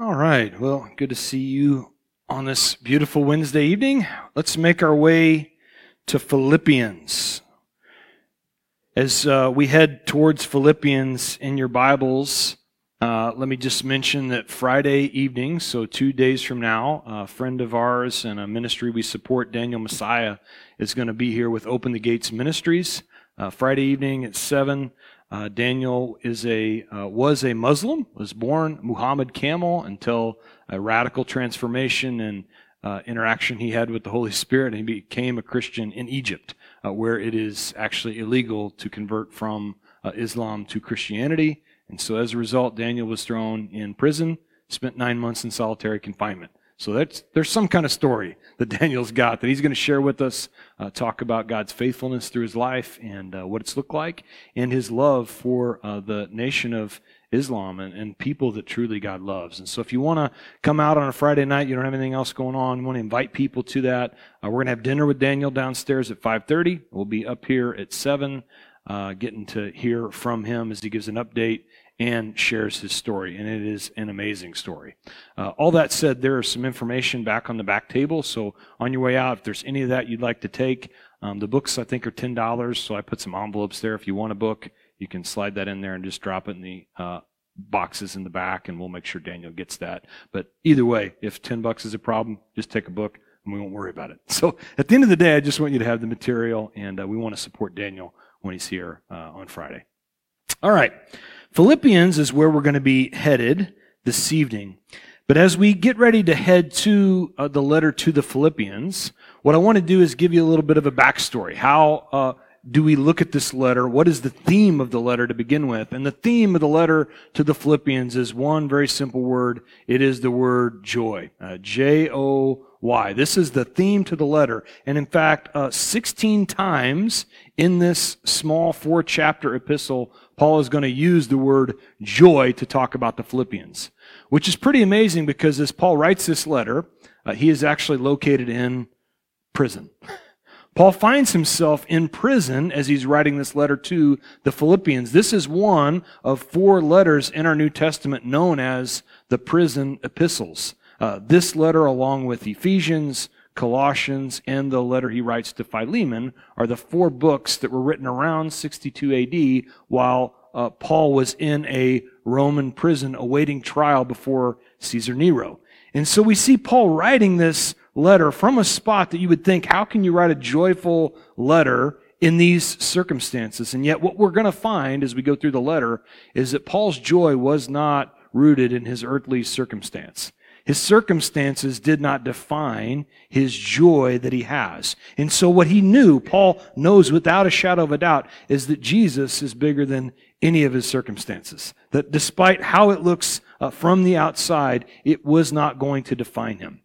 All right. Well, good to see you on this beautiful Wednesday evening. Let's make our way to Philippians. As uh, we head towards Philippians in your Bibles, uh, let me just mention that Friday evening, so two days from now, a friend of ours and a ministry we support, Daniel Massieh, is going to be here with Open the Gates Ministries. Uh, Friday evening at 7. Uh, Daniel is a uh, was a Muslim, was born Muhammad Kamel until a radical transformation and uh, interaction he had with the Holy Spirit, and he became a Christian in Egypt, uh, where it is actually illegal to convert from uh, Islam to Christianity. And so, as a result, Daniel was thrown in prison, spent nine months in solitary confinement. So that's, there's some kind of story that Daniel's got that he's going to share with us, uh, talk about God's faithfulness through his life and uh, what it's looked like, and his love for uh, the nation of Islam and, and, people that truly God loves. And so if you want to come out on a Friday night, you don't have anything else going on, you want to invite people to that, uh, we're going to have dinner with Daniel downstairs at 5.30. We'll be up here at 7, uh, getting to hear from him as he gives an update and shares his story. And it is an amazing story. Uh, all that said, there is some information back on the back table. So on your way out, if there's any of that you'd like to take, um, the books I think are $10. So I put some envelopes there. If you want a book, you can slide that in there and just drop it in the uh, boxes in the back, and we'll make sure Daniel gets that. But either way, if 10 bucks is a problem, just take a book and we won't worry about it. So at the end of the day, I just want you to have the material, and uh, we want to support Daniel when he's here uh, on Friday. All right. Philippians is where we're going to be headed this evening. But as we get ready to head to uh, the letter to the Philippians, what I want to do is give you a little bit of a backstory. How uh, do we look at this letter? What is the theme of the letter to begin with? And the theme of the letter to the Philippians is one very simple word. It is the word joy. Uh, J O Y. This is the theme to the letter. And in fact, uh, 16 times in this small four chapter epistle, Paul is going to use the word joy to talk about the Philippians, which is pretty amazing because as Paul writes this letter, uh, he is actually located in prison. Paul finds himself in prison as he's writing this letter to the Philippians. This is one of four letters in our New Testament known as the prison epistles. Uh, this letter, along with Ephesians, Colossians, and the letter he writes to Philemon are the four books that were written around 62 AD while uh, Paul was in a Roman prison awaiting trial before Caesar Nero. And so we see Paul writing this letter from a spot that you would think, how can you write a joyful letter in these circumstances? And yet what we're going to find as we go through the letter is that Paul's joy was not rooted in his earthly circumstance. His circumstances did not define his joy that he has. And so what he knew, Paul knows without a shadow of a doubt, is that Jesus is bigger than any of his circumstances. That despite how it looks uh, from the outside, it was not going to define him.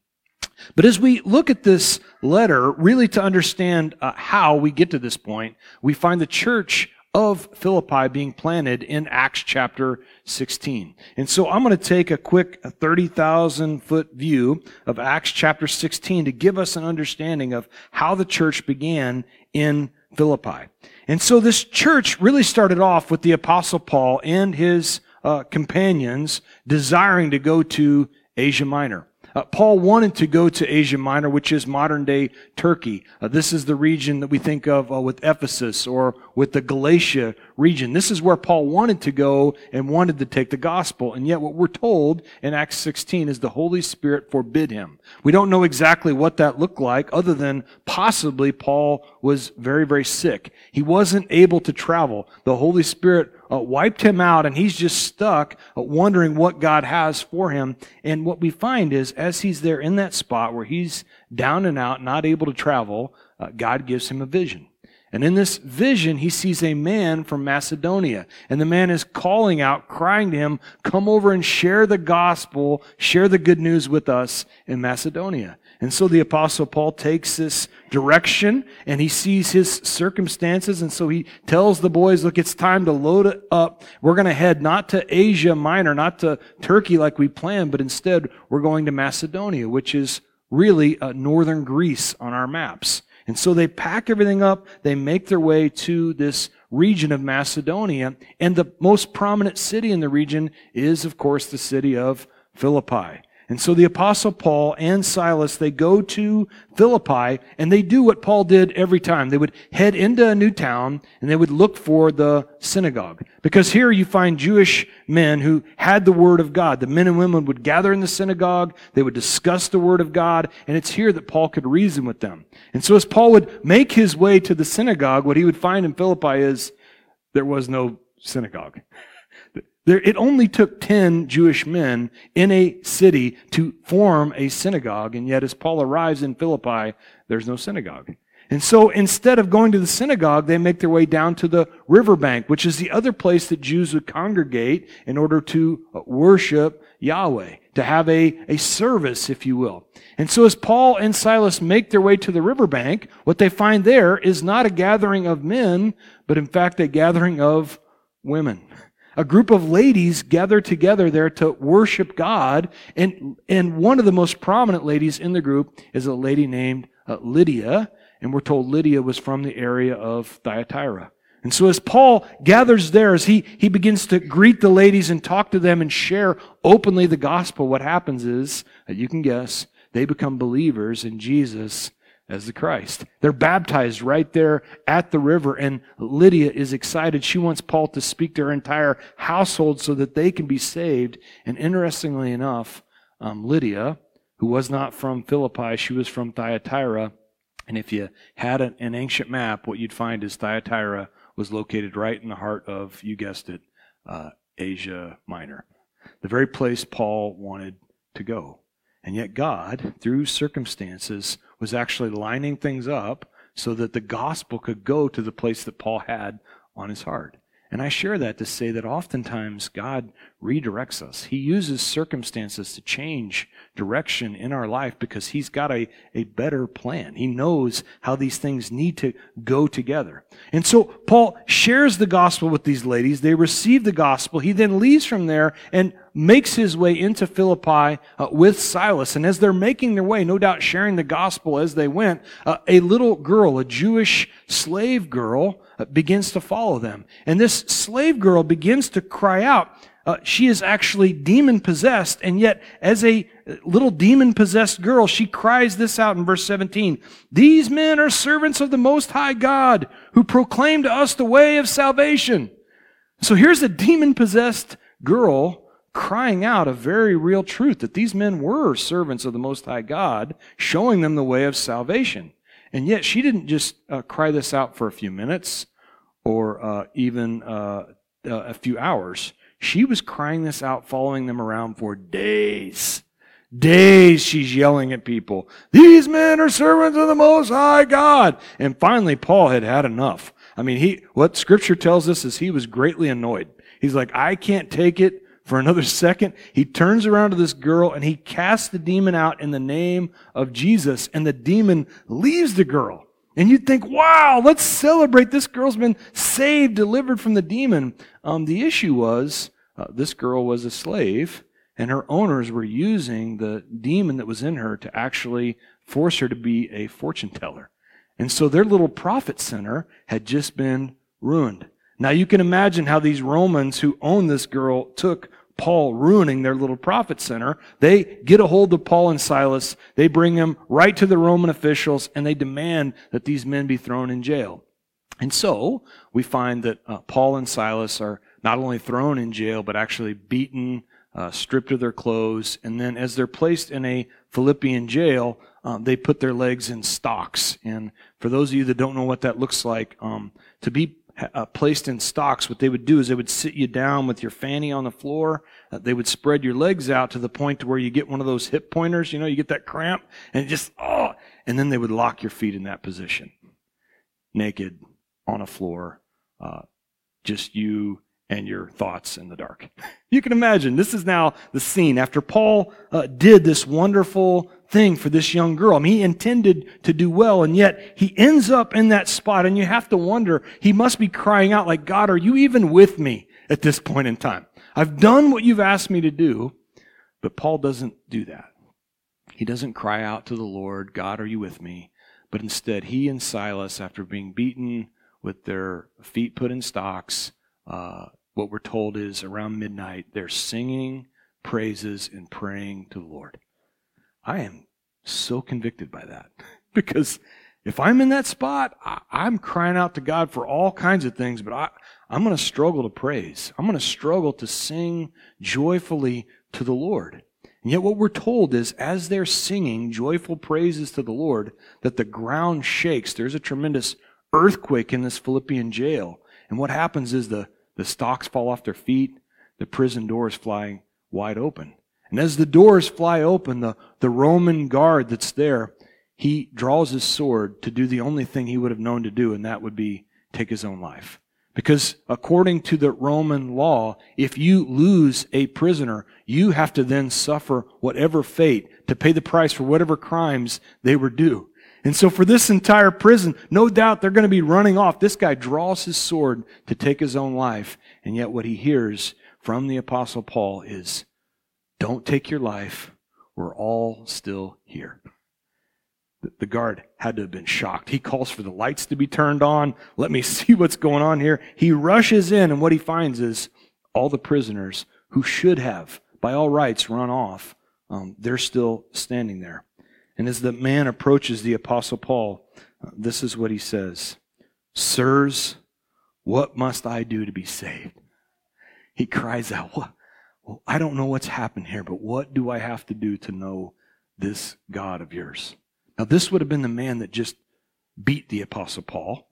But as we look at this letter, really to understand uh, how we get to this point, we find the church of Philippi being planted in Acts chapter 16. And so I'm going to take a quick 30,000 foot view of Acts chapter 16 to give us an understanding of how the church began in Philippi. And so this church really started off with the apostle Paul and his uh, companions desiring to go to Asia Minor. Uh, Paul wanted to go to Asia Minor, which is modern day Turkey. Uh, this is the region that we think of uh, with Ephesus or with the Galatia region. This is where Paul wanted to go and wanted to take the gospel. And yet what we're told in Acts 16 is the Holy Spirit forbid him. We don't know exactly what that looked like other than possibly Paul was very, very sick. He wasn't able to travel. The Holy Spirit uh, wiped him out and he's just stuck uh, wondering what God has for him. And what we find is as he's there in that spot where he's down and out, not able to travel, uh, God gives him a vision. And in this vision, he sees a man from Macedonia. And the man is calling out, crying to him, come over and share the gospel, share the good news with us in Macedonia. And so the apostle Paul takes this direction and he sees his circumstances. And so he tells the boys, look, it's time to load it up. We're going to head not to Asia Minor, not to Turkey like we planned, but instead we're going to Macedonia, which is really uh, northern Greece on our maps. And so they pack everything up. They make their way to this region of Macedonia. And the most prominent city in the region is, of course, the city of Philippi. And so the apostle Paul and Silas, they go to Philippi and they do what Paul did every time. They would head into a new town and they would look for the synagogue. Because here you find Jewish men who had the word of God. The men and women would gather in the synagogue. They would discuss the word of God. And it's here that Paul could reason with them. And so as Paul would make his way to the synagogue, what he would find in Philippi is there was no synagogue. There, it only took 10 Jewish men in a city to form a synagogue, and yet as Paul arrives in Philippi, there's no synagogue. And so instead of going to the synagogue, they make their way down to the riverbank, which is the other place that Jews would congregate in order to worship Yahweh, to have a, a service, if you will. And so as Paul and Silas make their way to the riverbank, what they find there is not a gathering of men, but in fact a gathering of women a group of ladies gather together there to worship God. And, and one of the most prominent ladies in the group is a lady named uh, Lydia. And we're told Lydia was from the area of Thyatira. And so as Paul gathers there, as he, he begins to greet the ladies and talk to them and share openly the gospel, what happens is, you can guess, they become believers in Jesus as the Christ. They're baptized right there at the river, and Lydia is excited. She wants Paul to speak to her entire household so that they can be saved. And interestingly enough, um, Lydia, who was not from Philippi, she was from Thyatira. And if you had an, an ancient map, what you'd find is Thyatira was located right in the heart of, you guessed it, uh, Asia Minor, the very place Paul wanted to go. And yet God, through circumstances, was actually lining things up so that the gospel could go to the place that Paul had on his heart. And I share that to say that oftentimes God redirects us. He uses circumstances to change direction in our life because He's got a, a better plan. He knows how these things need to go together. And so Paul shares the gospel with these ladies. They receive the gospel. He then leaves from there and makes his way into Philippi uh, with Silas. And as they're making their way, no doubt sharing the gospel as they went, uh, a little girl, a Jewish slave girl, begins to follow them. And this slave girl begins to cry out. Uh, she is actually demon possessed, and yet, as a little demon possessed girl, she cries this out in verse 17 These men are servants of the Most High God who proclaim to us the way of salvation. So here's a demon possessed girl crying out a very real truth that these men were servants of the Most High God, showing them the way of salvation. And yet she didn't just uh, cry this out for a few minutes or uh, even uh, uh, a few hours. She was crying this out, following them around for days. Days she's yelling at people. These men are servants of the Most High God. And finally, Paul had had enough. I mean, he, what scripture tells us is he was greatly annoyed. He's like, I can't take it for another second, he turns around to this girl and he casts the demon out in the name of Jesus, and the demon leaves the girl. And you'd think, wow, let's celebrate. This girl's been saved, delivered from the demon. Um, the issue was uh, this girl was a slave, and her owners were using the demon that was in her to actually force her to be a fortune teller. And so their little profit center had just been ruined. Now you can imagine how these Romans who owned this girl took Paul ruining their little profit center. They get a hold of Paul and Silas. They bring them right to the Roman officials and they demand that these men be thrown in jail. And so we find that uh, Paul and Silas are not only thrown in jail, but actually beaten, uh, stripped of their clothes. And then as they're placed in a Philippian jail, um, they put their legs in stocks. And for those of you that don't know what that looks like, um, to be uh, placed in stocks, what they would do is they would sit you down with your fanny on the floor. Uh, they would spread your legs out to the point to where you get one of those hip pointers. You know, you get that cramp, and just oh, and then they would lock your feet in that position, naked on a floor, uh, just you and your thoughts in the dark. You can imagine this is now the scene after Paul uh, did this wonderful thing for this young girl. I mean, he intended to do well, and yet he ends up in that spot, and you have to wonder, he must be crying out like, God, are you even with me at this point in time? I've done what you've asked me to do, but Paul doesn't do that. He doesn't cry out to the Lord, God, are you with me? But instead, he and Silas, after being beaten with their feet put in stocks, uh, what we're told is around midnight, they're singing praises and praying to the Lord. I am so convicted by that because if I'm in that spot, I, am crying out to God for all kinds of things, but I, I'm going to struggle to praise. I'm going to struggle to sing joyfully to the Lord. And yet, what we're told is as they're singing joyful praises to the Lord, that the ground shakes. There's a tremendous earthquake in this Philippian jail. And what happens is the, the stocks fall off their feet, the prison doors fly wide open. And as the doors fly open, the, the Roman guard that's there, he draws his sword to do the only thing he would have known to do, and that would be take his own life. Because according to the Roman law, if you lose a prisoner, you have to then suffer whatever fate to pay the price for whatever crimes they were due. And so for this entire prison, no doubt they're going to be running off. This guy draws his sword to take his own life. And yet what he hears from the apostle Paul is, don't take your life. We're all still here. The guard had to have been shocked. He calls for the lights to be turned on. Let me see what's going on here. He rushes in, and what he finds is all the prisoners who should have, by all rights, run off, um, they're still standing there. And as the man approaches the Apostle Paul, this is what he says Sirs, what must I do to be saved? He cries out, What? Well, I don't know what's happened here, but what do I have to do to know this God of yours? Now, this would have been the man that just beat the Apostle Paul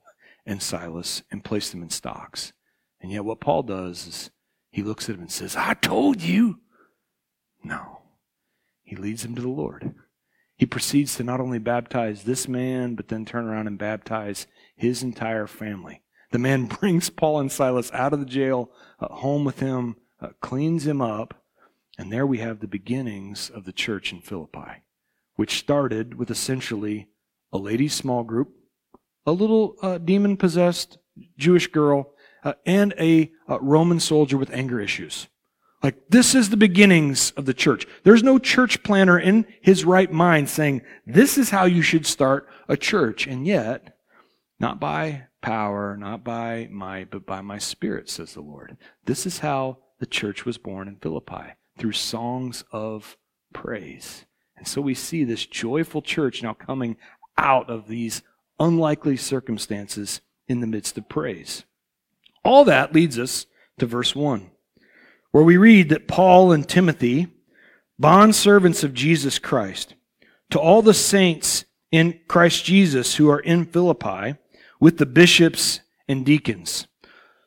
and Silas and placed them in stocks. And yet, what Paul does is he looks at him and says, I told you. No. He leads him to the Lord. He proceeds to not only baptize this man, but then turn around and baptize his entire family. The man brings Paul and Silas out of the jail, uh, home with him, uh, cleans him up, and there we have the beginnings of the church in Philippi which started with essentially a ladies' small group, a little uh, demon possessed Jewish girl, uh, and a uh, Roman soldier with anger issues. Like, this is the beginnings of the church. There's no church planner in his right mind saying, this is how you should start a church. And yet, not by power, not by might, but by my spirit, says the Lord. This is how the church was born in Philippi, through songs of praise. And so we see this joyful church now coming out of these unlikely circumstances in the midst of praise. All that leads us to verse 1, where we read that Paul and Timothy, bond servants of Jesus Christ, to all the saints in Christ Jesus who are in Philippi, with the bishops and deacons.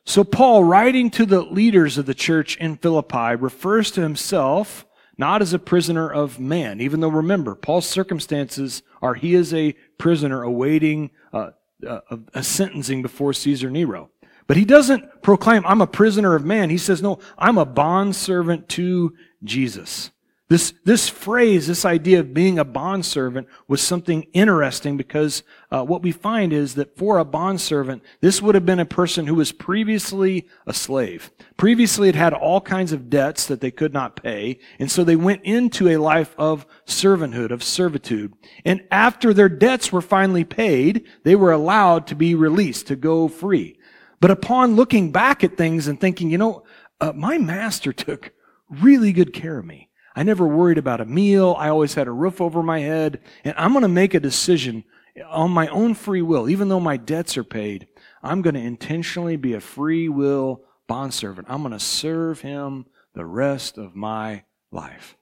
So Paul, writing to the leaders of the church in Philippi, refers to himself not as a prisoner of man, even though remember, Paul's circumstances are he is a prisoner awaiting uh, a, a sentencing before Caesar Nero. But he doesn't proclaim, I'm a prisoner of man. He says, no, I'm a bondservant to Jesus. This, this phrase, this idea of being a bondservant was something interesting because uh, what we find is that for a bondservant, this would have been a person who was previously a slave. Previously, it had all kinds of debts that they could not pay, and so they went into a life of servanthood, of servitude. And after their debts were finally paid, they were allowed to be released, to go free. But upon looking back at things and thinking, you know, uh, my master took really good care of me. I never worried about a meal. I always had a roof over my head. And I'm going to make a decision on my own free will, even though my debts are paid. I'm going to intentionally be a free will bondservant. I'm going to serve him the rest of my life.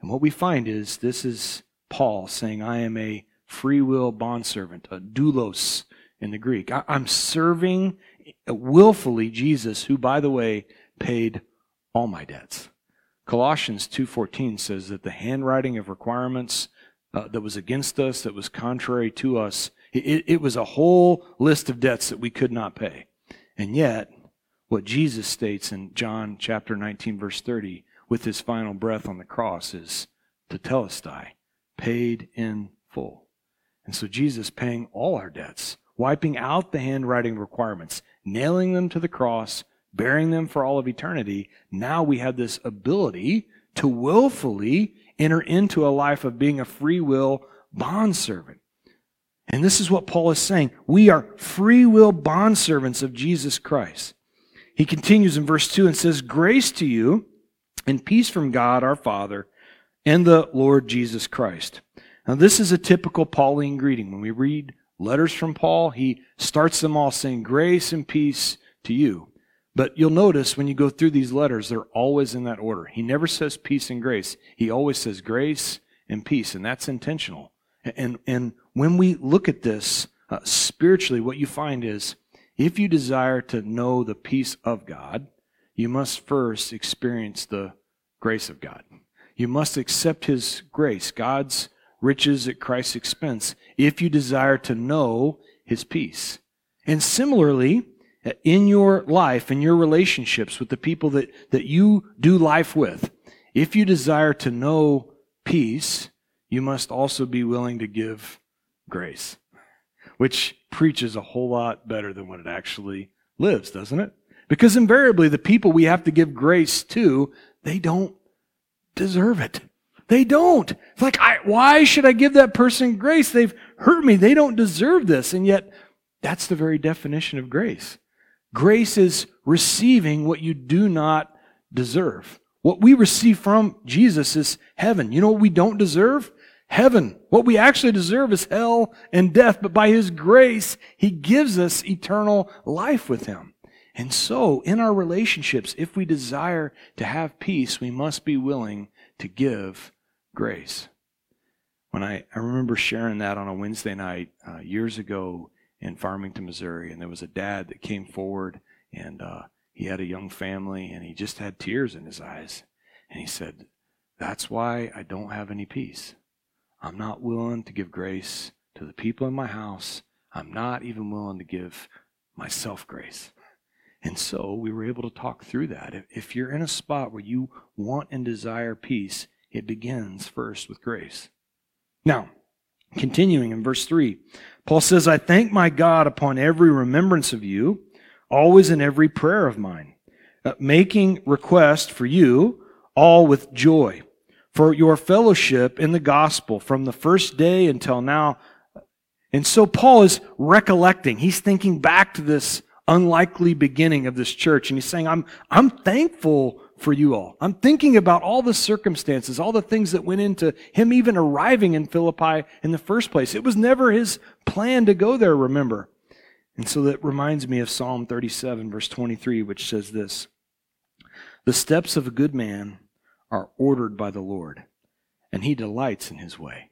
And what we find is this is Paul saying, I am a free will bondservant, a doulos in the Greek. I'm serving willfully Jesus, who, by the way, paid all my debts. Colossians 2:14 says that the handwriting of requirements uh, that was against us, that was contrary to us, it, it was a whole list of debts that we could not pay. And yet, what Jesus states in John chapter 19 verse 30 with his final breath on the cross is tetelestai, paid in full. And so Jesus paying all our debts, wiping out the handwriting requirements, nailing them to the cross, bearing them for all of eternity, now we have this ability to willfully enter into a life of being a free will bondservant. And this is what Paul is saying. We are free will bondservants of Jesus Christ. He continues in verse 2 and says, Grace to you and peace from God our Father and the Lord Jesus Christ. Now, this is a typical Pauline greeting. When we read letters from Paul, he starts them all saying, Grace and peace to you. But you'll notice when you go through these letters, they're always in that order. He never says peace and grace. He always says grace and peace, and that's intentional. And, and when we look at this uh, spiritually, what you find is if you desire to know the peace of God, you must first experience the grace of God. You must accept His grace, God's riches at Christ's expense, if you desire to know His peace. And similarly, in your life, in your relationships with the people that, that you do life with, if you desire to know peace, you must also be willing to give grace, which preaches a whole lot better than what it actually lives, doesn't it? Because invariably, the people we have to give grace to, they don't deserve it. They don't. It's like, I, why should I give that person grace? They've hurt me. They don't deserve this. And yet, that's the very definition of grace. Grace is receiving what you do not deserve. What we receive from Jesus is heaven. You know what we don't deserve? Heaven. What we actually deserve is hell and death, but by His grace, He gives us eternal life with Him. And so, in our relationships, if we desire to have peace, we must be willing to give grace. When I, I remember sharing that on a Wednesday night uh, years ago in Farmington, Missouri, and there was a dad that came forward and uh, he had a young family and he just had tears in his eyes. And he said, That's why I don't have any peace. I'm not willing to give grace to the people in my house. I'm not even willing to give myself grace. And so we were able to talk through that. If you're in a spot where you want and desire peace, it begins first with grace. Now, continuing in verse 3, Paul says, I thank my God upon every remembrance of you, always in every prayer of mine, uh, making request for you all with joy, for your fellowship in the gospel from the first day until now. And so Paul is recollecting. He's thinking back to this unlikely beginning of this church. And he's saying, I'm, I'm thankful for you all. I'm thinking about all the circumstances, all the things that went into him even arriving in Philippi in the first place. It was never his plan to go there, remember. And so that reminds me of Psalm 37, verse 23, which says this The steps of a good man are ordered by the Lord, and he delights in his way.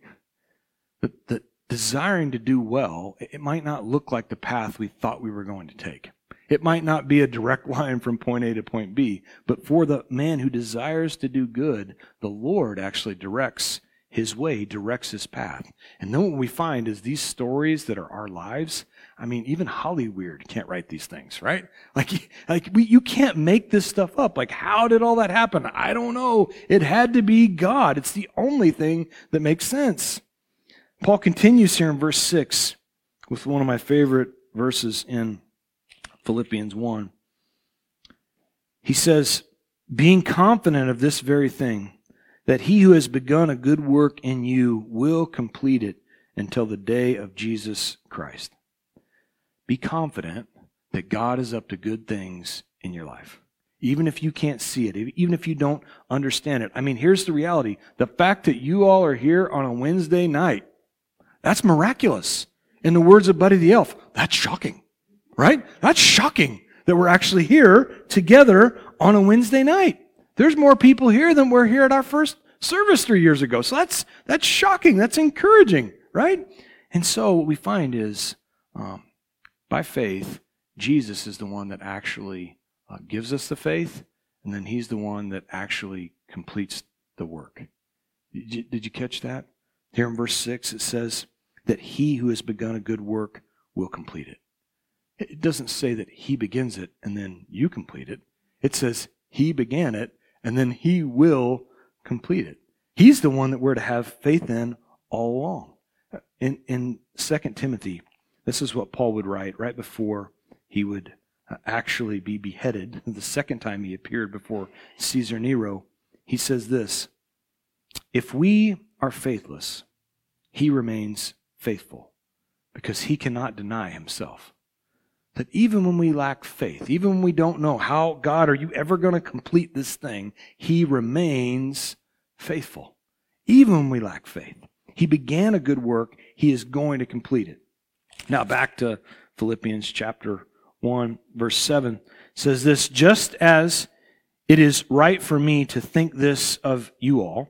But the, desiring to do well, it might not look like the path we thought we were going to take. It might not be a direct line from point A to point B, but for the man who desires to do good, the Lord actually directs his way, directs his path. And then what we find is these stories that are our lives. I mean, even Hollywood can't write these things, right? Like, like we, you can't make this stuff up. Like, how did all that happen? I don't know. It had to be God. It's the only thing that makes sense. Paul continues here in verse 6 with one of my favorite verses in Philippians 1. He says, Being confident of this very thing, that he who has begun a good work in you will complete it until the day of Jesus Christ. Be confident that God is up to good things in your life. Even if you can't see it, even if you don't understand it. I mean, here's the reality. The fact that you all are here on a Wednesday night that's miraculous. In the words of Buddy the Elf, that's shocking, right? That's shocking that we're actually here together on a Wednesday night. There's more people here than were here at our first service three years ago. So that's, that's shocking. That's encouraging, right? And so what we find is, um, by faith, Jesus is the one that actually uh, gives us the faith, and then he's the one that actually completes the work. Did you, did you catch that? Here in verse 6, it says, that he who has begun a good work will complete it. It doesn't say that he begins it and then you complete it. It says he began it and then he will complete it. He's the one that we're to have faith in all along. In, in 2 Timothy, this is what Paul would write right before he would uh, actually be beheaded. The second time he appeared before Caesar Nero, he says this If we are faithless, he remains faithful because he cannot deny himself. That even when we lack faith, even when we don't know how, God, are you ever going to complete this thing? He remains faithful. Even when we lack faith. He began a good work. He is going to complete it. Now back to Philippians chapter 1 verse 7 says this, just as it is right for me to think this of you all,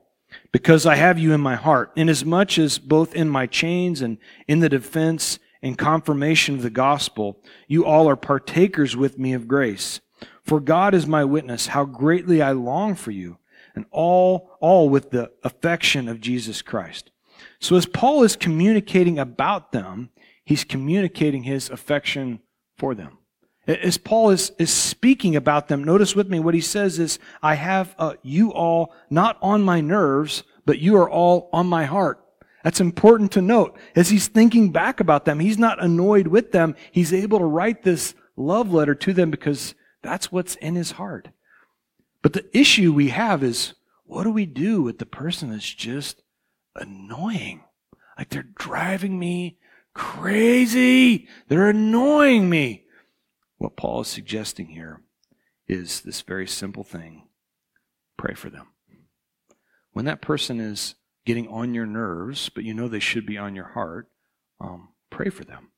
because I have you in my heart, inasmuch as both in my chains and in the defense and confirmation of the gospel, you all are partakers with me of grace. For God is my witness, how greatly I long for you, and all, all with the affection of Jesus Christ. So as Paul is communicating about them, he's communicating his affection for them. As Paul is, is speaking about them, notice with me what he says is, I have uh, you all not on my nerves, but you are all on my heart. That's important to note. As he's thinking back about them, he's not annoyed with them. He's able to write this love letter to them because that's what's in his heart. But the issue we have is, what do we do with the person that's just annoying? Like they're driving me crazy. They're annoying me. What Paul is suggesting here is this very simple thing pray for them. When that person is getting on your nerves, but you know they should be on your heart, um, pray for them.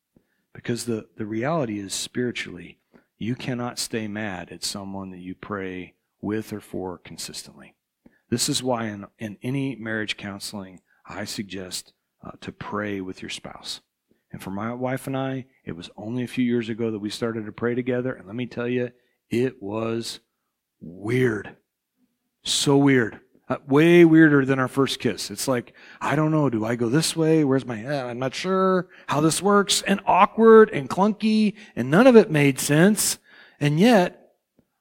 Because the, the reality is spiritually, you cannot stay mad at someone that you pray with or for consistently. This is why in, in any marriage counseling, I suggest uh, to pray with your spouse. And for my wife and I, it was only a few years ago that we started to pray together. And let me tell you, it was weird. So weird. Uh, way weirder than our first kiss. It's like, I don't know, do I go this way? Where's my head? I'm not sure how this works. And awkward and clunky, and none of it made sense. And yet,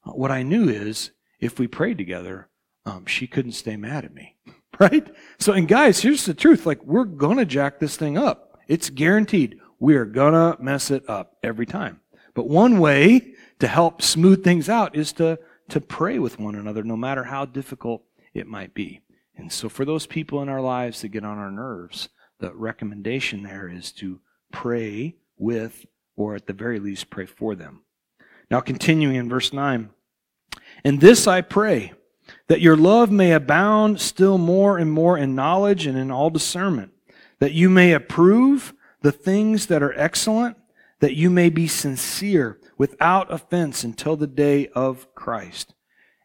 what I knew is, if we prayed together, um, she couldn't stay mad at me. Right? So, and guys, here's the truth. Like, we're gonna jack this thing up. It's guaranteed. We're gonna mess it up every time. But one way to help smooth things out is to, to pray with one another, no matter how difficult it might be. And so for those people in our lives that get on our nerves, the recommendation there is to pray with, or at the very least, pray for them. Now, continuing in verse 9. And this I pray, that your love may abound still more and more in knowledge and in all discernment that you may approve the things that are excellent, that you may be sincere without offense until the day of Christ.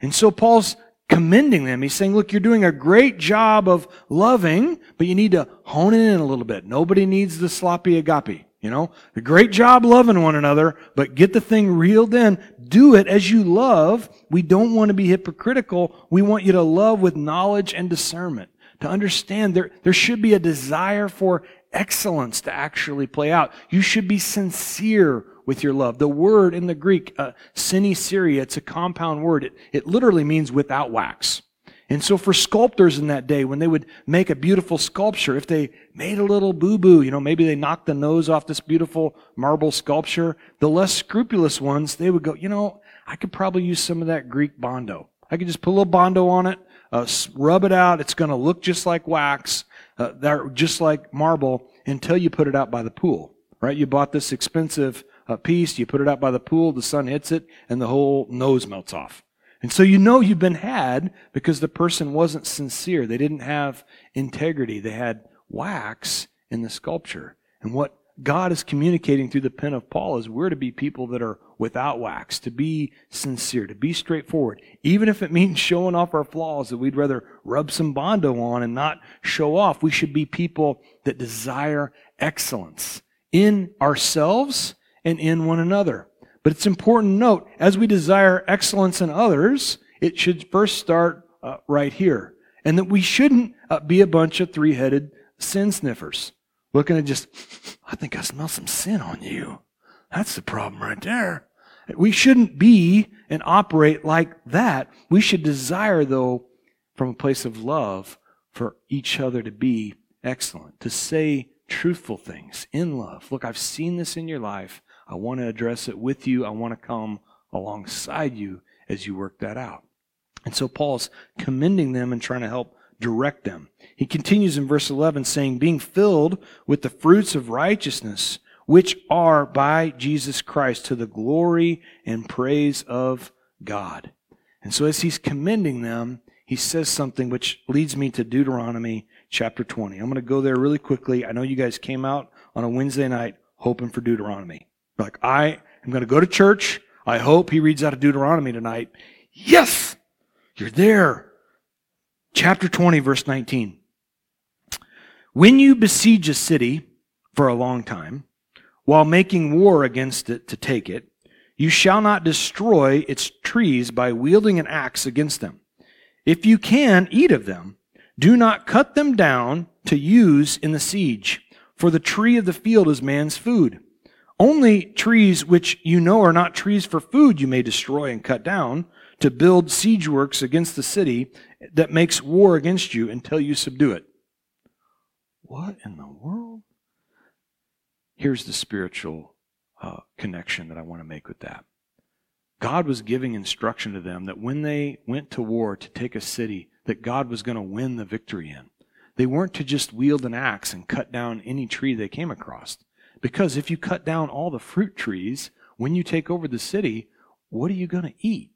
And so Paul's commending them. He's saying, look, you're doing a great job of loving, but you need to hone it in a little bit. Nobody needs the sloppy agape. You know, a great job loving one another, but get the thing reeled in. Do it as you love. We don't want to be hypocritical. We want you to love with knowledge and discernment to understand there, there should be a desire for excellence to actually play out. You should be sincere with your love. The word in the Greek, uh, syria, it's a compound word. It, it literally means without wax. And so for sculptors in that day, when they would make a beautiful sculpture, if they made a little boo-boo, you know, maybe they knocked the nose off this beautiful marble sculpture, the less scrupulous ones, they would go, you know, I could probably use some of that Greek bondo. I could just put a little bondo on it, uh, rub it out. It's going to look just like wax, uh, just like marble, until you put it out by the pool. Right? You bought this expensive uh, piece, you put it out by the pool, the sun hits it, and the whole nose melts off. And so you know you've been had because the person wasn't sincere. They didn't have integrity. They had wax in the sculpture. And what God is communicating through the pen of Paul is we're to be people that are without wax, to be sincere, to be straightforward. Even if it means showing off our flaws that we'd rather rub some bondo on and not show off, we should be people that desire excellence in ourselves and in one another. But it's important to note, as we desire excellence in others, it should first start uh, right here. And that we shouldn't uh, be a bunch of three-headed sin sniffers. Looking at just, I think I smell some sin on you. That's the problem right there. We shouldn't be and operate like that. We should desire, though, from a place of love, for each other to be excellent, to say truthful things in love. Look, I've seen this in your life. I want to address it with you. I want to come alongside you as you work that out. And so Paul's commending them and trying to help direct them. He continues in verse 11 saying, being filled with the fruits of righteousness which are by Jesus Christ to the glory and praise of God. And so as he's commending them, he says something which leads me to Deuteronomy chapter 20. I'm going to go there really quickly. I know you guys came out on a Wednesday night hoping for Deuteronomy. Like, I am going to go to church. I hope he reads out of Deuteronomy tonight. Yes! You're there. Chapter 20, verse 19. When you besiege a city for a long time, while making war against it to take it, you shall not destroy its trees by wielding an axe against them. If you can, eat of them. Do not cut them down to use in the siege, for the tree of the field is man's food. Only trees which you know are not trees for food you may destroy and cut down to build siege works against the city that makes war against you until you subdue it. What in the world? Here's the spiritual uh, connection that I want to make with that. God was giving instruction to them that when they went to war to take a city, that God was going to win the victory in. They weren't to just wield an axe and cut down any tree they came across. Because if you cut down all the fruit trees, when you take over the city, what are you going to eat?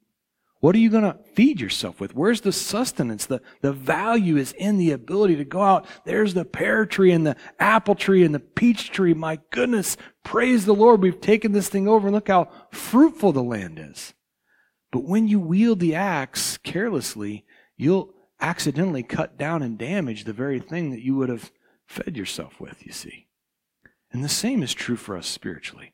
What are you going to feed yourself with? Where's the sustenance? The, the value is in the ability to go out. There's the pear tree and the apple tree and the peach tree. My goodness, praise the Lord. We've taken this thing over and look how fruitful the land is. But when you wield the axe carelessly, you'll accidentally cut down and damage the very thing that you would have fed yourself with, you see. And the same is true for us spiritually.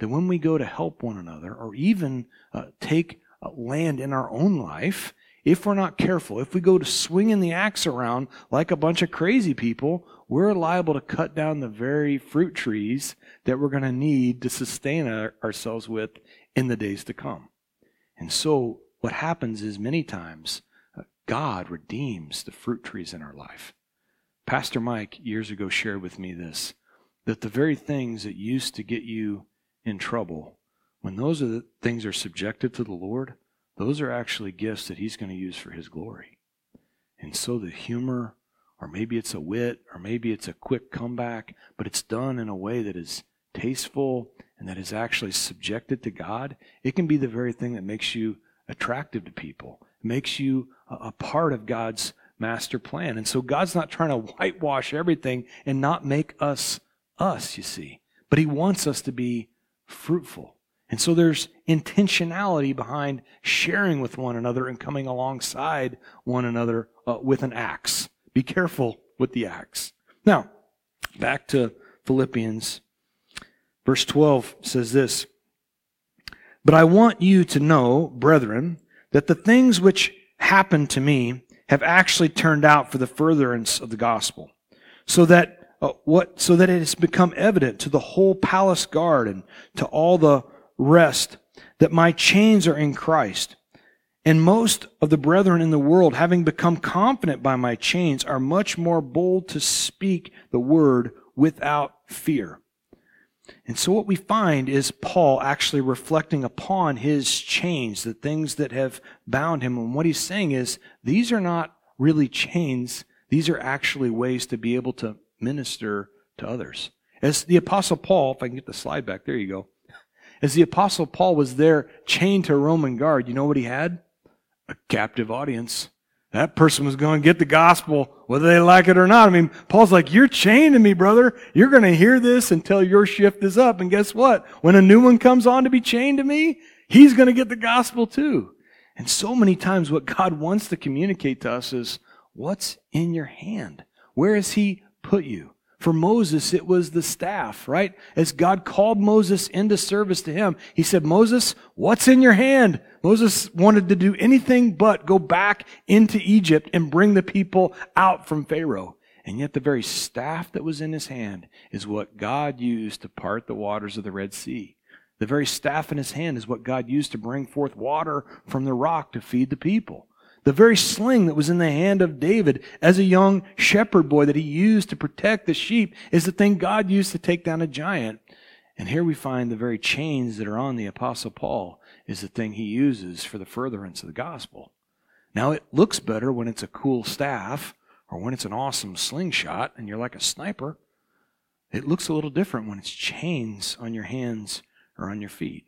That when we go to help one another or even uh, take uh, land in our own life if we're not careful. If we go to swinging the axe around like a bunch of crazy people, we're liable to cut down the very fruit trees that we're going to need to sustain our, ourselves with in the days to come. And so, what happens is many times uh, God redeems the fruit trees in our life. Pastor Mike years ago shared with me this that the very things that used to get you in trouble when those are the things are subjected to the Lord, those are actually gifts that He's going to use for His glory. And so the humor, or maybe it's a wit, or maybe it's a quick comeback, but it's done in a way that is tasteful and that is actually subjected to God, it can be the very thing that makes you attractive to people, it makes you a part of God's master plan. And so God's not trying to whitewash everything and not make us us, you see, but He wants us to be fruitful. And so there's intentionality behind sharing with one another and coming alongside one another uh, with an axe. Be careful with the axe. Now, back to Philippians. Verse 12 says this But I want you to know, brethren, that the things which happened to me have actually turned out for the furtherance of the gospel, so that uh, what so that it has become evident to the whole palace guard and to all the rest that my chains are in Christ. And most of the brethren in the world, having become confident by my chains, are much more bold to speak the word without fear. And so what we find is Paul actually reflecting upon his chains, the things that have bound him. And what he's saying is, these are not really chains. These are actually ways to be able to minister to others. As the apostle Paul, if I can get the slide back, there you go. As the Apostle Paul was there chained to a Roman guard, you know what he had? A captive audience. That person was going to get the gospel, whether they like it or not. I mean, Paul's like, You're chained to me, brother. You're going to hear this until your shift is up. And guess what? When a new one comes on to be chained to me, he's going to get the gospel too. And so many times, what God wants to communicate to us is, What's in your hand? Where is He put you? For Moses, it was the staff, right? As God called Moses into service to him, he said, Moses, what's in your hand? Moses wanted to do anything but go back into Egypt and bring the people out from Pharaoh. And yet the very staff that was in his hand is what God used to part the waters of the Red Sea. The very staff in his hand is what God used to bring forth water from the rock to feed the people. The very sling that was in the hand of David as a young shepherd boy that he used to protect the sheep is the thing God used to take down a giant. And here we find the very chains that are on the Apostle Paul is the thing he uses for the furtherance of the gospel. Now, it looks better when it's a cool staff or when it's an awesome slingshot and you're like a sniper. It looks a little different when it's chains on your hands or on your feet.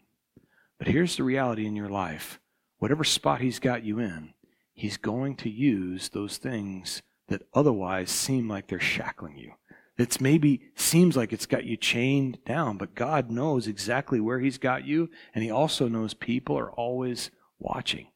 But here's the reality in your life whatever spot He's got you in, He's going to use those things that otherwise seem like they're shackling you. It's maybe seems like it's got you chained down, but God knows exactly where He's got you, and He also knows people are always watching.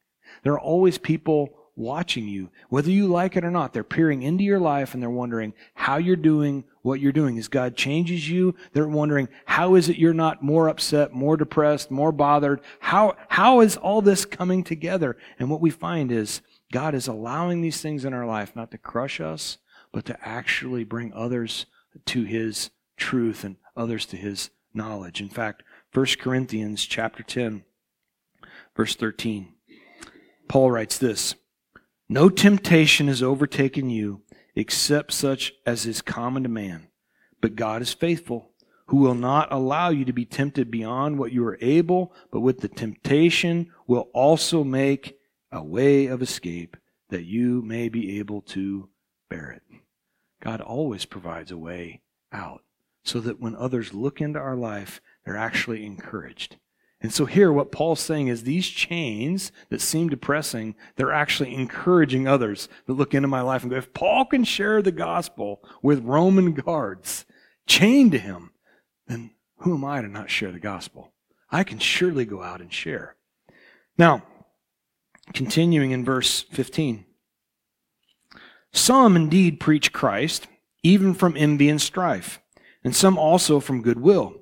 There are always people watching you, whether you like it or not. They're peering into your life and they're wondering how you're doing what you're doing. As God changes you, they're wondering how is it you're not more upset, more depressed, more bothered? How, how is all this coming together? And what we find is God is allowing these things in our life not to crush us, but to actually bring others to his truth and others to his knowledge. In fact, 1 Corinthians chapter 10 verse 13. Paul writes this, "No temptation has overtaken you except such as is common to man, but God is faithful, who will not allow you to be tempted beyond what you are able, but with the temptation will also make a way of escape that you may be able to bear it. God always provides a way out so that when others look into our life, they're actually encouraged. And so here, what Paul's saying is these chains that seem depressing, they're actually encouraging others that look into my life and go, if Paul can share the gospel with Roman guards chained to him, then who am I to not share the gospel? I can surely go out and share. Now, continuing in verse 15. Some indeed preach Christ, even from envy and strife, and some also from goodwill.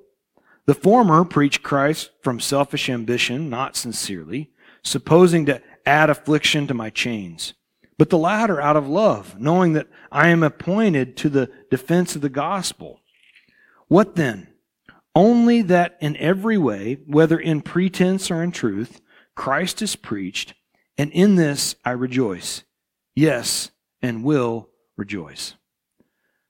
The former preach Christ from selfish ambition, not sincerely, supposing to add affliction to my chains. But the latter out of love, knowing that I am appointed to the defense of the gospel. What then? Only that in every way, whether in pretense or in truth, Christ is preached, and in this I rejoice. Yes, and will rejoice.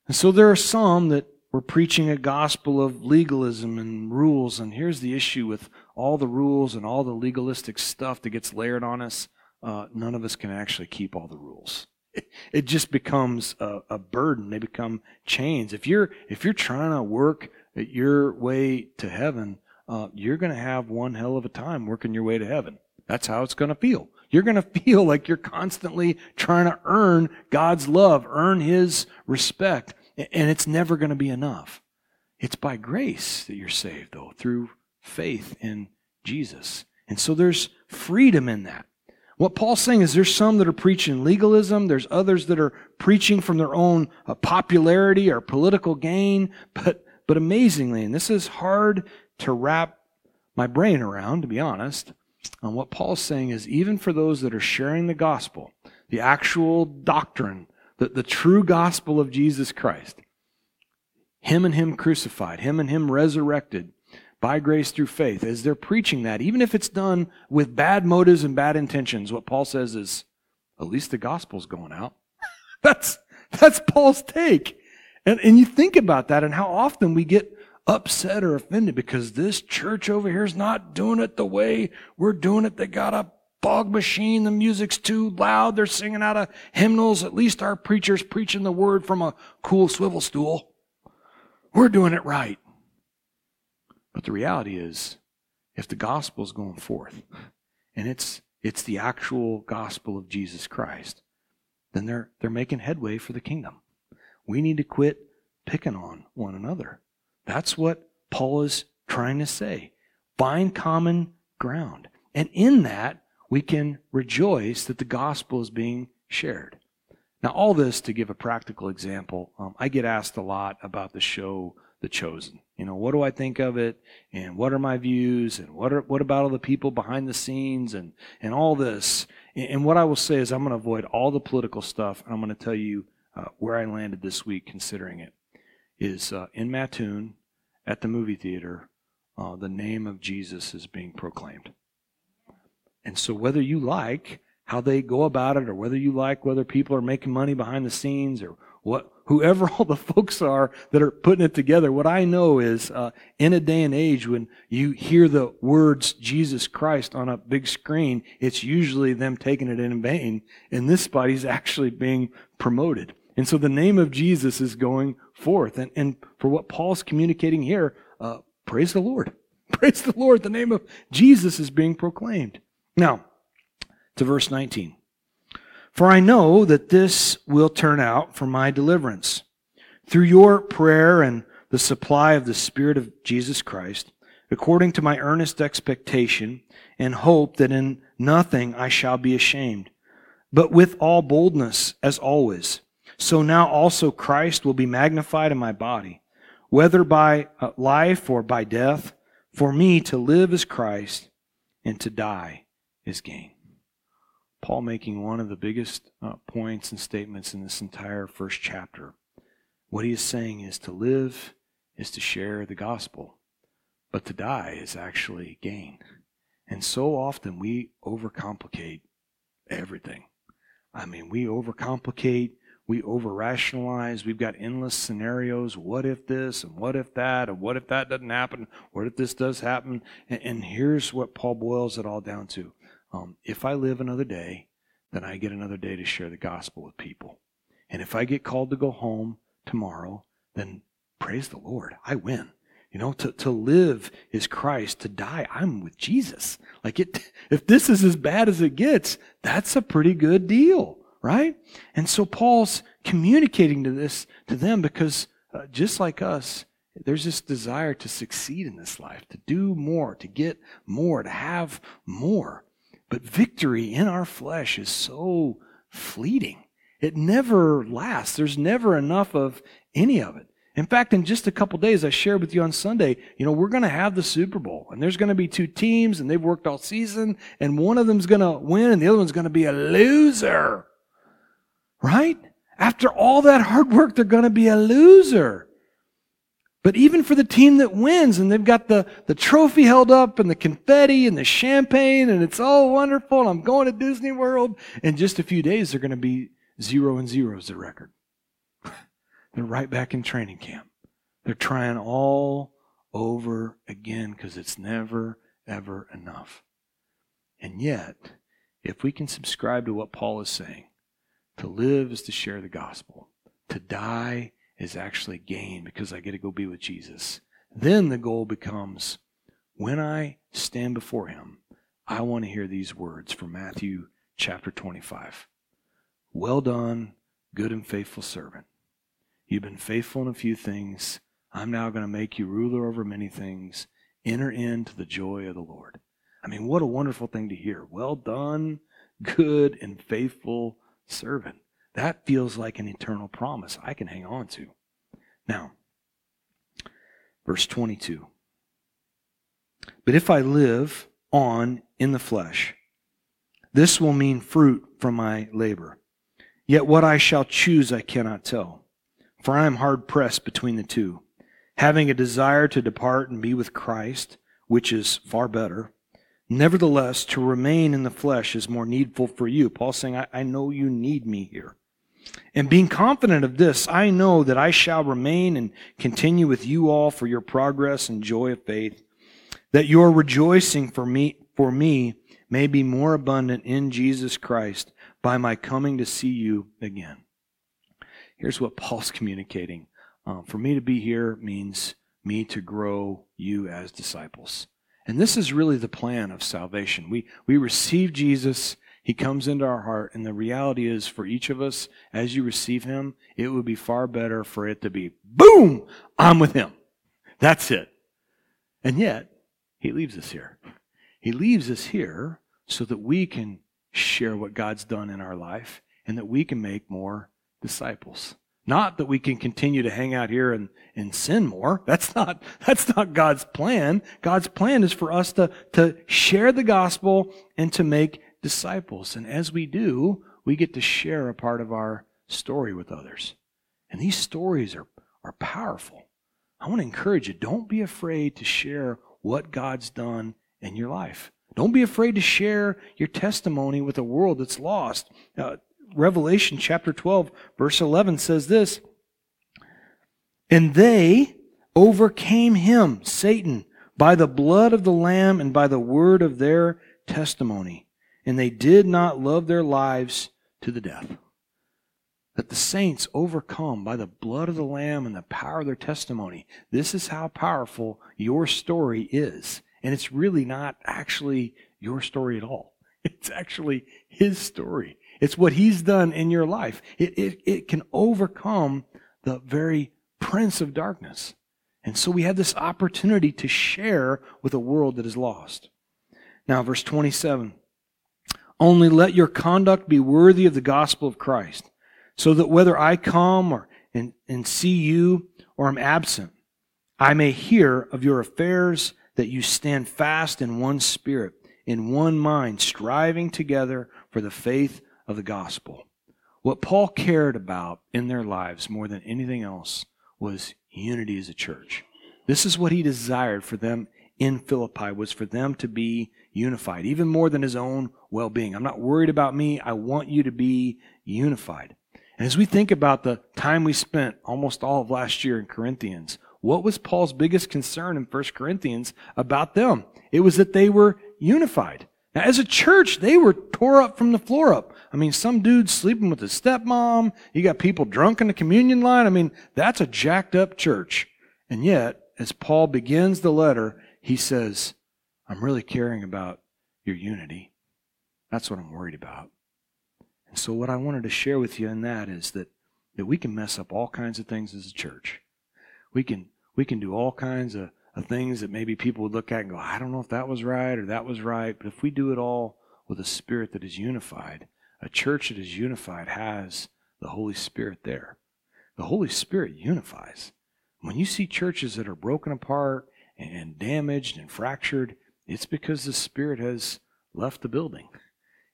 And so there are some that were preaching a gospel of legalism and rules. And here's the issue with all the rules and all the legalistic stuff that gets layered on us. Uh, none of us can actually keep all the rules. It, just becomes a, a burden. They become chains. If you're if you're trying to work your way to heaven, uh, you're going to have one hell of a time working your way to heaven. That's how it's going to feel. You're going to feel like you're constantly trying to earn God's love, earn His respect, and it's never going to be enough. It's by grace that you're saved, though, through faith in Jesus. And so there's freedom in that. What Paul's saying is there's some that are preaching legalism, there's others that are preaching from their own uh, popularity or political gain, but but amazingly, and this is hard to wrap my brain around, to be honest, and what Paul's saying is even for those that are sharing the gospel, the actual doctrine, the, the true gospel of Jesus Christ, Him and Him crucified, Him and Him resurrected by grace through faith, as they're preaching that, even if it's done with bad motives and bad intentions, what Paul says is, at least the gospel's going out. that's, that's Paul's take. And, and you think about that and how often we get upset or offended because this church over here is not doing it the way we're doing it. They got a fog machine. The music's too loud. They're singing out of hymnals. At least our preacher's preaching the word from a cool swivel stool. We're doing it right. But the reality is, if the gospel is going forth and it's, it's the actual gospel of Jesus Christ, then they're, they're making headway for the kingdom. We need to quit picking on one another. That's what Paul is trying to say. Find common ground. And in that, we can rejoice that the gospel is being shared. Now, all this to give a practical example, um, I get asked a lot about the show The Chosen. You know, what do I think of it? And what are my views? And what are, what about all the people behind the scenes and, and all this? And, and what I will say is I'm going to avoid all the political stuff. And I'm going to tell you uh, where I landed this week considering it is uh, in Mattoon at the movie theater, uh, the name of Jesus is being proclaimed. And so, whether you like how they go about it, or whether you like whether people are making money behind the scenes, or what, whoever all the folks are that are putting it together, what I know is uh, in a day and age when you hear the words Jesus Christ on a big screen, it's usually them taking it in vain, and this body's actually being promoted. And so the name of Jesus is going forth. And, and for what Paul's communicating here, uh, praise the Lord. Praise the Lord. The name of Jesus is being proclaimed. Now, to verse 19. For I know that this will turn out for my deliverance. Through your prayer and the supply of the Spirit of Jesus Christ, according to my earnest expectation and hope that in nothing I shall be ashamed, but with all boldness as always. So now also Christ will be magnified in my body, whether by uh, life or by death. For me to live is Christ, and to die is gain. Paul making one of the biggest uh, points and statements in this entire first chapter. What he is saying is to live is to share the gospel, but to die is actually gain. And so often we overcomplicate everything. I mean, we overcomplicate, we over rationalize, we've got endless scenarios. What if this, and what if that, and what if that doesn't happen? What if this does happen? And, and here's what Paul boils it all down to um, if I live another day, then I get another day to share the gospel with people. And if I get called to go home tomorrow, then praise the Lord, I win. You know, to, to live is Christ. To die, I'm with Jesus. Like it, if this is as bad as it gets, that's a pretty good deal, right? And so Paul's communicating to this to them because uh, just like us, there's this desire to succeed in this life, to do more, to get more, to have more. But victory in our flesh is so fleeting. It never lasts. There's never enough of any of it. In fact, in just a couple days, I shared with you on Sunday, you know, we're going to have the Super Bowl, and there's going to be two teams, and they've worked all season, and one of them's going to win, and the other one's going to be a loser. Right? After all that hard work, they're going to be a loser. But even for the team that wins, and they've got the, the trophy held up, and the confetti, and the champagne, and it's all wonderful, and I'm going to Disney World, in just a few days, they're going to be zero and zero as the record. They're right back in training camp. They're trying all over again because it's never, ever enough. And yet, if we can subscribe to what Paul is saying, to live is to share the gospel, to die is actually gain because I get to go be with Jesus. Then the goal becomes when I stand before him, I want to hear these words from Matthew chapter 25. Well done, good and faithful servant. You've been faithful in a few things. I'm now going to make you ruler over many things. Enter into the joy of the Lord. I mean, what a wonderful thing to hear. Well done, good and faithful servant. That feels like an eternal promise I can hang on to. Now, verse 22. But if I live on in the flesh, this will mean fruit from my labor. Yet what I shall choose I cannot tell, for I am hard pressed between the two, having a desire to depart and be with Christ, which is far better. Nevertheless, to remain in the flesh is more needful for you. Paul's saying, I, I know you need me here. And being confident of this, I know that I shall remain and continue with you all for your progress and joy of faith, that your rejoicing for me, for me may be more abundant in Jesus Christ by my coming to see you again. Here's what Paul's communicating. Um, for me to be here means me to grow you as disciples. And this is really the plan of salvation. We, we receive Jesus he comes into our heart, and the reality is for each of us, as you receive Him, it would be far better for it to be, boom, I'm with Him. That's it. And yet, He leaves us here. He leaves us here so that we can share what God's done in our life and that we can make more disciples. Not that we can continue to hang out here and, and sin more. That's not, that's not God's plan. God's plan is for us to, to share the gospel and to make disciples. And as we do, we get to share a part of our story with others. And these stories are, are powerful. I want to encourage you don't be afraid to share what God's done in your life. Don't be afraid to share your testimony with a world that's lost. Uh, Revelation chapter 12, verse 11 says this And they overcame him, Satan, by the blood of the Lamb and by the word of their testimony and they did not love their lives to the death. that the saints overcome by the blood of the Lamb and the power of their testimony. This is how powerful your story is. And it's really not actually your story at all. It's actually his story. It's what he's done in your life. It, it, it can overcome the very prince of darkness. And so we have this opportunity to share with a world that is lost. Now, verse 27 Only let your conduct be worthy of the gospel of Christ, so that whether I come or and, and see you or am absent, I may hear of your affairs, that you stand fast in one spirit, in one mind, striving together for the faith of the gospel. What Paul cared about in their lives more than anything else was unity as a church. This is what he desired for them in Philippi was for them to be unified, even more than his own well-being. I'm not worried about me. I want you to be unified. And as we think about the time we spent almost all of last year in Corinthians, what was Paul's biggest concern in 1 Corinthians about them? It was that they were unified. Now, as a church, they were tore up from the floor up. I mean, some dude sleeping with his stepmom. You got people drunk in the communion line. I mean, that's a jacked up church. And yet, as Paul begins the letter, he says, I'm really caring about your unity. That's what I'm worried about. And so, what I wanted to share with you in that is that, that we can mess up all kinds of things as a church. We can, we can do all kinds of, of things that maybe people would look at and go, I don't know if that was right or that was right. But if we do it all with a spirit that is unified, a church that is unified has the Holy Spirit there. The Holy Spirit unifies. When you see churches that are broken apart and damaged and fractured, it's because the Spirit has left the building.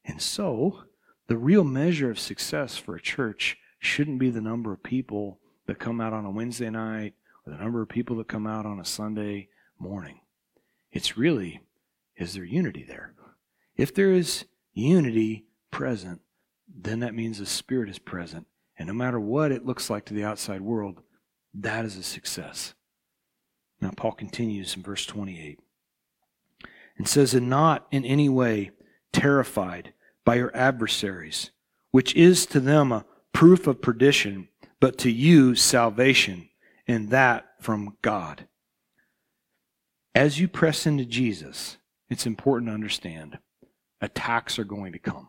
And so, the real measure of success for a church shouldn't be the number of people that come out on a Wednesday night or the number of people that come out on a Sunday morning. It's really, is there unity there? If there is unity present, then that means the Spirit is present. And no matter what it looks like to the outside world, that is a success. Now, Paul continues in verse 28 and says, And not in any way terrified by your adversaries, which is to them a proof of perdition, but to you salvation, and that from God. As you press into Jesus, it's important to understand attacks are going to come.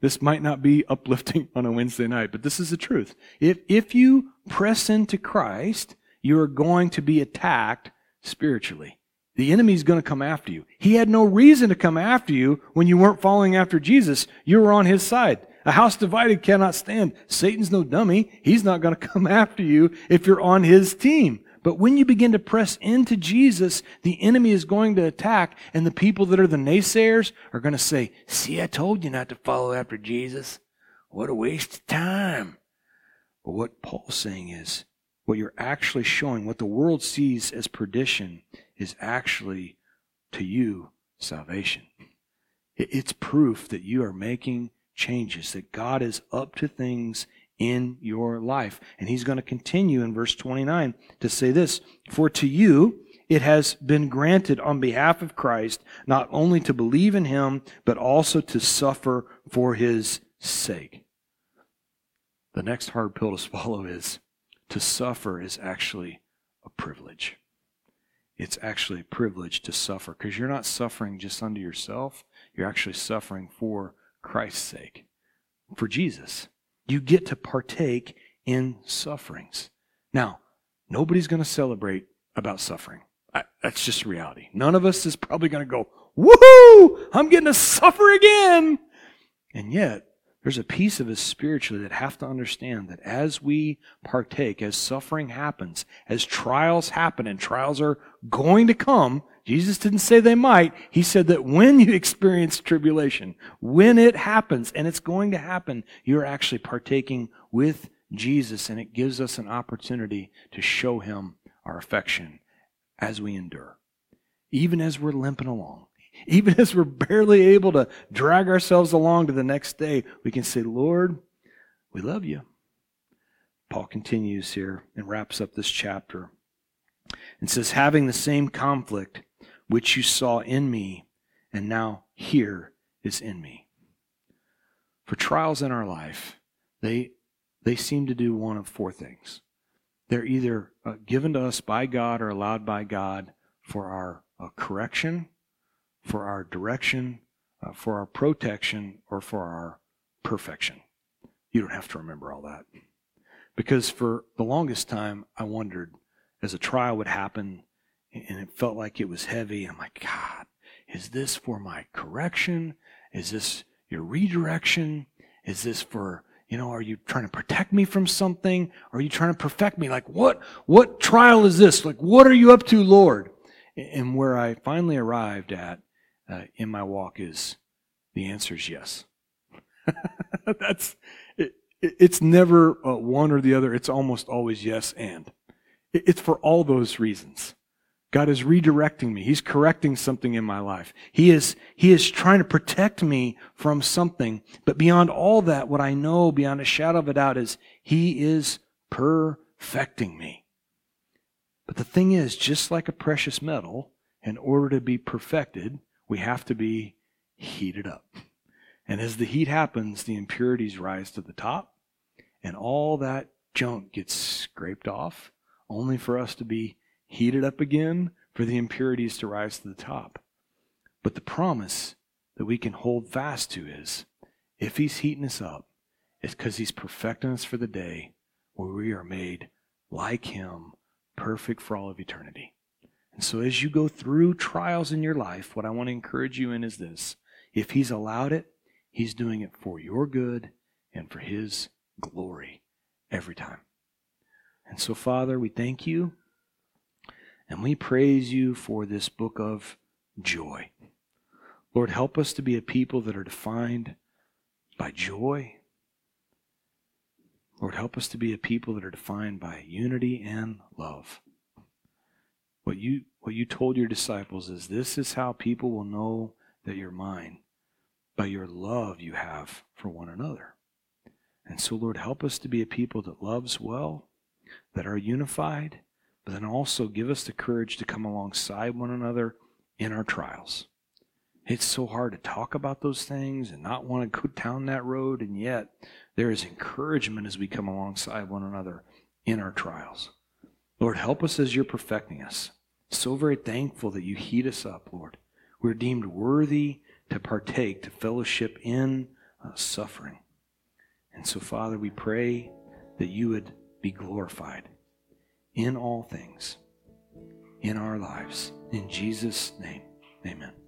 This might not be uplifting on a Wednesday night, but this is the truth. If, if you press into Christ, you are going to be attacked spiritually. The enemy is going to come after you. He had no reason to come after you when you weren't following after Jesus. You were on his side. A house divided cannot stand. Satan's no dummy. He's not going to come after you if you're on his team. But when you begin to press into Jesus, the enemy is going to attack, and the people that are the naysayers are going to say, See, I told you not to follow after Jesus. What a waste of time. But what Paul's saying is, what you're actually showing, what the world sees as perdition, is actually to you salvation. It's proof that you are making changes, that God is up to things in your life. And he's going to continue in verse 29 to say this For to you it has been granted on behalf of Christ not only to believe in him, but also to suffer for his sake. The next hard pill to swallow is to suffer is actually a privilege. It's actually a privilege to suffer because you're not suffering just unto yourself, you're actually suffering for Christ's sake, for Jesus. You get to partake in sufferings. Now, nobody's going to celebrate about suffering. I, that's just reality. None of us is probably going to go, woohoo, I'm getting to suffer again. And yet, there's a piece of us spiritually that have to understand that as we partake, as suffering happens, as trials happen, and trials are going to come, Jesus didn't say they might. He said that when you experience tribulation, when it happens, and it's going to happen, you're actually partaking with Jesus, and it gives us an opportunity to show him our affection as we endure. Even as we're limping along, even as we're barely able to drag ourselves along to the next day, we can say, Lord, we love you. Paul continues here and wraps up this chapter and says, having the same conflict which you saw in me, and now here is in me. For trials in our life, they, they seem to do one of four things. They're either uh, given to us by God or allowed by God for our uh, correction, for our direction, uh, for our protection, or for our perfection. You don't have to remember all that. Because for the longest time, I wondered as a trial would happen and it felt like it was heavy. I'm like, God, is this for my correction? Is this your redirection? Is this for, you know, are you trying to protect me from something? Are you trying to perfect me? Like, what, what trial is this? Like, what are you up to, Lord? And where I finally arrived at uh, in my walk is the answer is yes. That's, it, it's never uh, one or the other. It's almost always yes and. It's for all those reasons. God is redirecting me. He's correcting something in my life. He is, he is trying to protect me from something. But beyond all that, what I know beyond a shadow of a doubt is He is perfecting me. But the thing is, just like a precious metal, in order to be perfected, we have to be heated up. And as the heat happens, the impurities rise to the top, and all that junk gets scraped off, only for us to be heated up again for the impurities to rise to the top. But the promise that we can hold fast to is if He's heating us up, it's because He's perfecting us for the day where we are made like Him, perfect for all of eternity. And so as you go through trials in your life, what I want to encourage you in is this if He's allowed it, He's doing it for your good and for His glory every time. And so, Father, we thank you and we praise you for this book of joy. Lord, help us to be a people that are defined by joy. Lord, help us to be a people that are defined by unity and love. What you, what you told your disciples is this is how people will know that you're mine, by your love you have for one another. And so, Lord, help us to be a people that loves well, that are unified, but then also give us the courage to come alongside one another in our trials. It's so hard to talk about those things and not want to go down that road, and yet there is encouragement as we come alongside one another in our trials. Lord, help us as you're perfecting us. So very thankful that you heat us up, Lord. We're deemed worthy to partake, to fellowship in uh, suffering. And so, Father, we pray that you would be glorified in all things in our lives. In Jesus' name, amen.